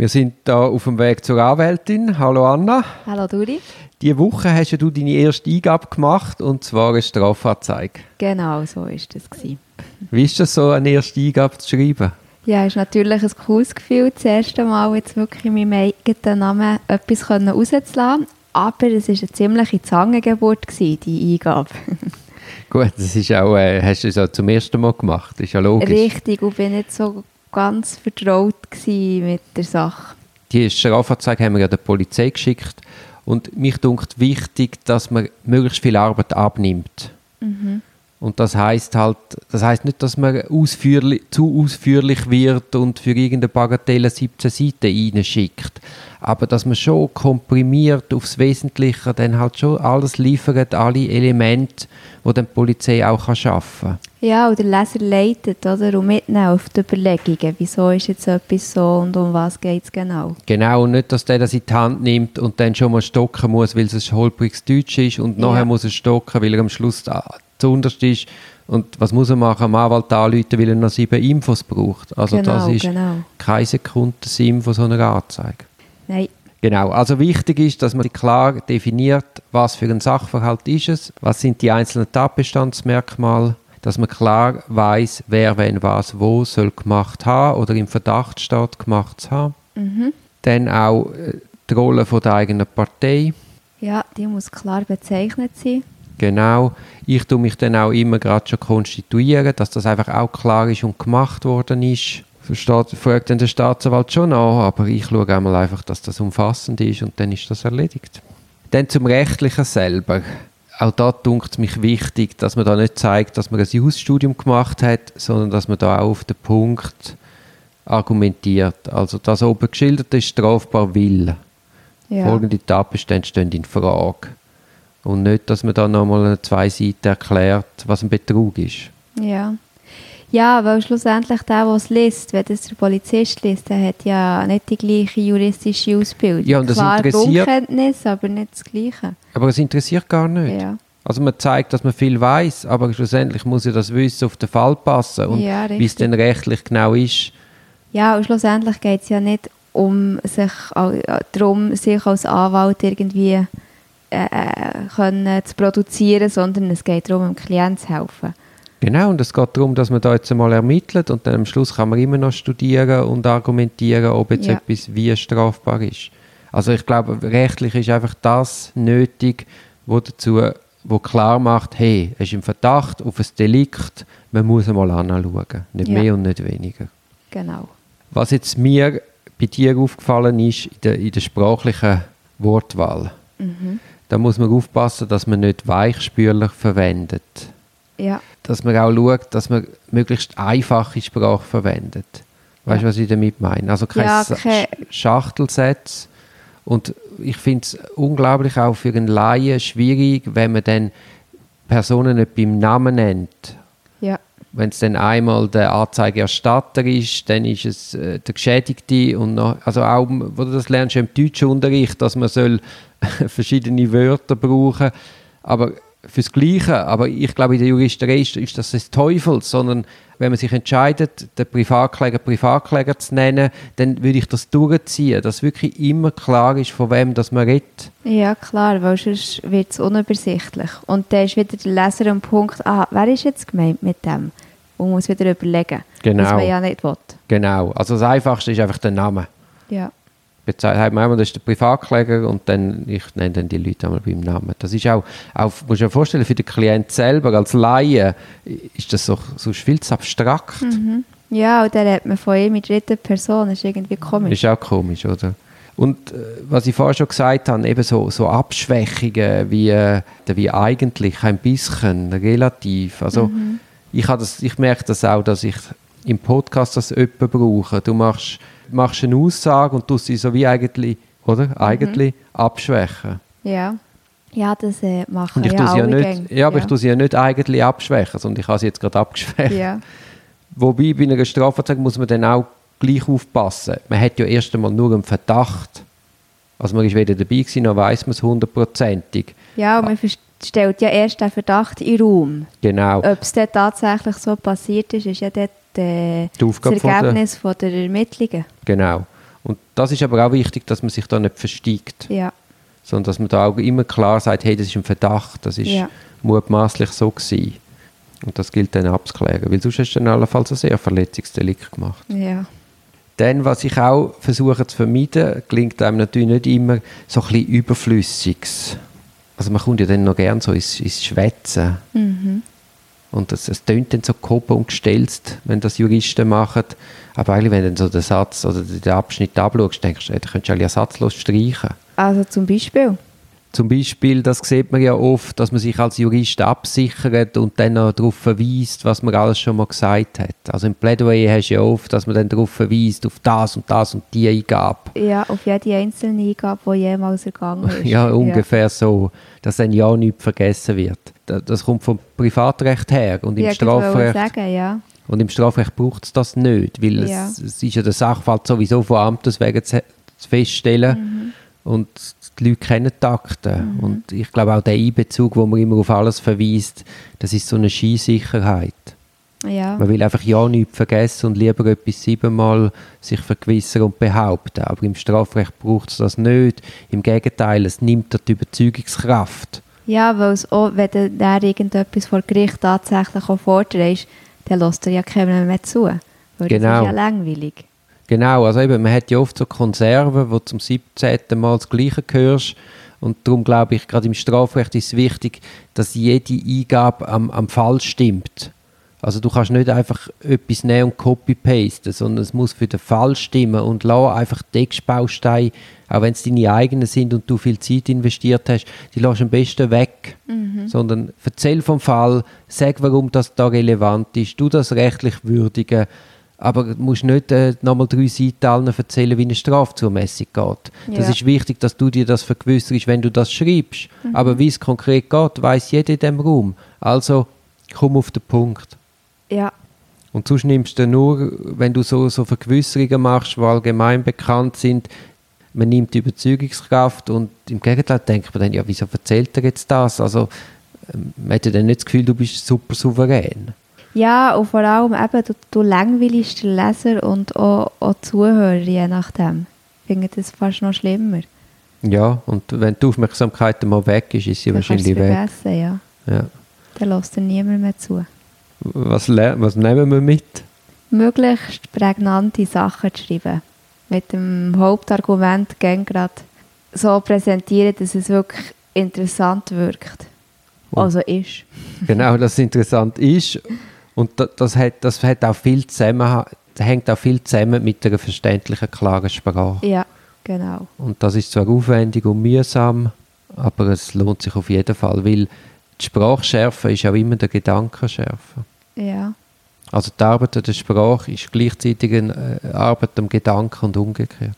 Wir sind da auf dem Weg zur Anwältin. Hallo Anna. Hallo Duri. Diese Woche hast du deine erste Eingabe gemacht und zwar eine Strafanzeige. Genau, so ist das gewesen. Wie ist das so, eine erste Eingabe zu schreiben? Ja, es ist natürlich ein cooles Gefühl, das erste Mal jetzt wirklich in meinem eigenen Namen etwas rauszulassen. Aber es war eine ziemliche Zangengeburt, gewesen, die Eingabe. Gut, das ist auch, äh, hast du es auch zum ersten Mal gemacht, ist ja logisch. Richtig, und bin nicht so ganz vertraut mit der Sache. Die Strafanzeige haben wir ja der Polizei geschickt und mich dunkt wichtig, dass man möglichst viel Arbeit abnimmt. Mhm. Und das heißt halt, das heißt nicht, dass man ausführlich, zu ausführlich wird und für irgendeine Bagatelle 17 Seiten reinschickt. Aber dass man schon komprimiert aufs Wesentliche dann halt schon alles liefert, alle Elemente, die dann die Polizei auch schaffen kann. Ja, und der Leser leitet oder? und mitnehmen auf die Überlegungen. Wieso ist jetzt etwas so und um was geht es genau? Genau, und nicht, dass der das in die Hand nimmt und dann schon mal stocken muss, weil es ein holpriges Deutsch ist und ja. nachher muss er stocken, weil er am Schluss zuunterst ist. Und was muss er machen? Am Anwalt anrufen, weil er noch sieben Infos braucht. Also genau, das ist genau. keine Sekunde von so einer Anzeige. Nein. Genau, also wichtig ist, dass man klar definiert, was für ein Sachverhalt ist es, was sind die einzelnen Tatbestandsmerkmale, dass man klar weiß, wer, wenn, was, wo soll gemacht haben oder im Verdacht steht, gemacht zu haben. Mhm. Dann auch äh, die Rolle von der eigenen Partei. Ja, die muss klar bezeichnet sein. Genau. Ich tue mich dann auch immer gerade schon konstituieren, dass das einfach auch klar ist und gemacht worden ist. Versteht, fragt dann der Staatsanwalt schon an, aber ich schaue einmal einfach, dass das umfassend ist und dann ist das erledigt. Dann zum Rechtlichen selber. Auch da dunkt es mich wichtig, dass man da nicht zeigt, dass man ein Jus-Studium gemacht hat, sondern dass man da auch auf den Punkt argumentiert. Also das oben geschildert ist strafbar will. Ja. Folgende Tatbestände stehen in Frage. Und nicht, dass man da nochmal zwei Seiten erklärt, was ein Betrug ist. Ja. Ja, weil schlussendlich der, der es liest, wenn das der Polizist liest, der hat ja nicht die gleiche juristische Ausbildung. Ja, und das Klar, interessiert... Grundkenntnis, aber nicht das Gleiche. Aber es interessiert gar nicht. Ja. Also man zeigt, dass man viel weiß, aber schlussendlich muss ja das Wissen auf den Fall passen und ja, wie es denn rechtlich genau ist. Ja, und schlussendlich geht es ja nicht um sich, darum, sich als Anwalt irgendwie äh, können zu produzieren, sondern es geht darum, dem Klienten zu helfen. Genau, und es geht darum, dass man da jetzt einmal ermittelt und dann am Schluss kann man immer noch studieren und argumentieren, ob jetzt ja. etwas wie strafbar ist. Also ich glaube, rechtlich ist einfach das nötig, wo dazu wo klar macht, hey, es ist im Verdacht auf ein Delikt, man muss einmal anschauen, nicht ja. mehr und nicht weniger. Genau. Was jetzt mir bei dir aufgefallen ist, in der, in der sprachlichen Wortwahl. Mhm da muss man aufpassen, dass man nicht weichspülig verwendet. Ja. Dass man auch schaut, dass man möglichst einfache Sprache verwendet. Weißt du, was ich damit meine? Also keine ja, okay. Schachtelsätze. Und ich finde es unglaublich auch für einen Laien schwierig, wenn man dann Personen nicht beim Namen nennt. Ja. Wenn es dann einmal der Anzeigerstatter ist, dann ist es äh, der Geschädigte und noch, also auch, wo du das lernst im Deutschunterricht, dass man soll verschiedene Wörter brauchen, aber fürs Gleiche. Aber ich glaube, in der Juristerei ist, ist das des Teufels, sondern wenn man sich entscheidet, den Privatkläger Privatkläger zu nennen, dann würde ich das durchziehen, dass wirklich immer klar ist, von wem das man redet. Ja, klar, weil sonst wird es unübersichtlich. Und dann ist wieder der Leser am Punkt, ah, wer ist jetzt gemeint mit dem? Und muss wieder überlegen, genau. was man ja nicht will. Genau, also das Einfachste ist einfach der Name. Ja bezeichnet man das ist der Privatkläger und dann, ich nenne dann die Leute einmal beim Namen. Das ist auch, auch muss ich mir vorstellen, für den Klient selber als Laie ist das so, so viel zu abstrakt. Mhm. Ja, und dann hat man von ihm mit dritten Person, das ist irgendwie komisch. Ist auch komisch, oder? Und äh, was ich vorher schon gesagt habe, eben so, so Abschwächungen wie, äh, wie eigentlich ein bisschen, relativ. Also mhm. ich, das, ich merke das auch, dass ich im Podcast das öppe brauche. Du machst machst eine Aussage und tust sie so wie eigentlich, oder? Eigentlich mhm. abschwächen. Ja. Ja, das äh, machen ich ja, ja nicht, Ja, aber ja. ich tue sie ja nicht eigentlich abschwächen, sondern ich habe sie jetzt gerade abgeschwächt. Ja. Wobei bei einer Strafanzeige muss man dann auch gleich aufpassen. Man hat ja erst einmal nur einen Verdacht. Also man ist weder dabei gewesen, noch weiß man es hundertprozentig. Ja, und man stellt ja erst den Verdacht in Raum. Genau. Ob es dann tatsächlich so passiert ist, ist ja dort äh, das Ergebnis von der, von der Ermittlungen. Genau. Und das ist aber auch wichtig, dass man sich da nicht versteigt, Ja. sondern dass man da auch immer klar sagt, hey, das ist ein Verdacht, das ist Ja. mutmaßlich so gewesen. Und das gilt dann abzuklären, weil sonst hast du dann allenfalls ein sehr Verletzungsdelikt gemacht. Ja. Dann, was ich auch versuche zu vermeiden, gelingt einem natürlich nicht immer so ein bisschen Überflüssiges. Also man kommt ja dann noch gern so ins, ins Schwätzen. Mhm. Und es, es tönt dann so gehoben und gestelzt, wenn das Juristen machen. Aber eigentlich, wenn du so den Satz oder den Abschnitt abschaust, denkst du, ey, da könntest du eigentlich ersatzlos streichen. Also zum Beispiel. Zum Beispiel, das sieht man ja oft, dass man sich als Jurist absichert und dann noch darauf verweist, was man alles schon mal gesagt hat. Also im Plädoyer hast du ja oft, dass man dann darauf verweist, auf das und das und die Eingabe. Ja, auf jede einzelne Eingabe, die jemals ergangen ist. Ja, ungefähr so, dass dann ja nichts vergessen wird. Da- Das kommt vom Privatrecht her und im Ja, Strafrecht sagen, ja. Und im Strafrecht braucht es das nicht, weil Ja. es, es ist ja der Sachverhalt sowieso von Amtes wegen zu, zu feststellen Mhm. Und die Leute kennen die Akten. Und ich glaube auch der Einbezug, wo man immer auf alles verweist, das ist so eine Skisicherheit. Ja. Man will einfach ja nichts vergessen und lieber etwas siebenmal sich vergewissern und behaupten. Aber im Strafrecht braucht es das nicht. Im Gegenteil, es nimmt die Überzeugungskraft. Ja, weil es auch, wenn dann irgendetwas vor Gericht tatsächlich auch vorträgst, dann lässt dir ja keiner mehr zu. Weil Genau. das ist ja langweilig. Genau, also eben, man hat ja oft so Konserven, wo zum 17. Mal das Gleiche hörst. Und darum glaube ich, gerade im Strafrecht ist es wichtig, dass jede Eingabe am, am Fall stimmt. Also du kannst nicht einfach etwas nehmen und copy-pasten, sondern es muss für den Fall stimmen und lass einfach Textbausteine, auch wenn es deine eigenen sind und du viel Zeit investiert hast, die lässt am besten weg. Sondern erzähl vom Fall, sag, warum das da relevant ist, du das rechtlich würdigen, aber du musst nicht äh, nochmal drei Seiten allen erzählen, wie eine Strafzumessung geht. Das Ja. ist wichtig, dass du dir das vergewisserst, wenn du das schreibst. Aber wie es konkret geht, weiß jeder in dem Raum. Also komm auf den Punkt. Ja. Und sonst nimmst du nur, wenn du so, so Vergewisserungen machst, die allgemein bekannt sind, man nimmt die Überzeugungskraft und im Gegenteil denkt man dann, ja, wieso erzählt er jetzt das? Also ähm, man hat ja dann nicht das Gefühl, du bist super souverän. Ja, und vor allem eben, du, du langweilst den Leser und auch, auch die Zuhörer, je nachdem. Ich finde das fast noch schlimmer. Ja, und wenn die Aufmerksamkeit mal weg ist, ist sie Dann wahrscheinlich es weg. vergessen, ja. Ja. Dann lässt dir niemand mehr zu. Was, was nehmen wir mit? Möglichst prägnante Sachen zu schreiben. Mit dem Hauptargument gern gerade so präsentieren, dass es wirklich interessant wirkt. Und- Also ist. genau, das interessant ist. Und da- das hat, das hat auch viel zusammen, hängt auch viel zusammen mit einer verständlichen, klaren Sprache. Ja, genau. Und das ist zwar aufwendig und mühsam, aber es lohnt sich auf jeden Fall, weil die Sprachschärfe ist auch immer der Gedankenschärfe. Ja. Also die Arbeit an der Sprache ist gleichzeitig eine äh, Arbeit am Gedanken und umgekehrt.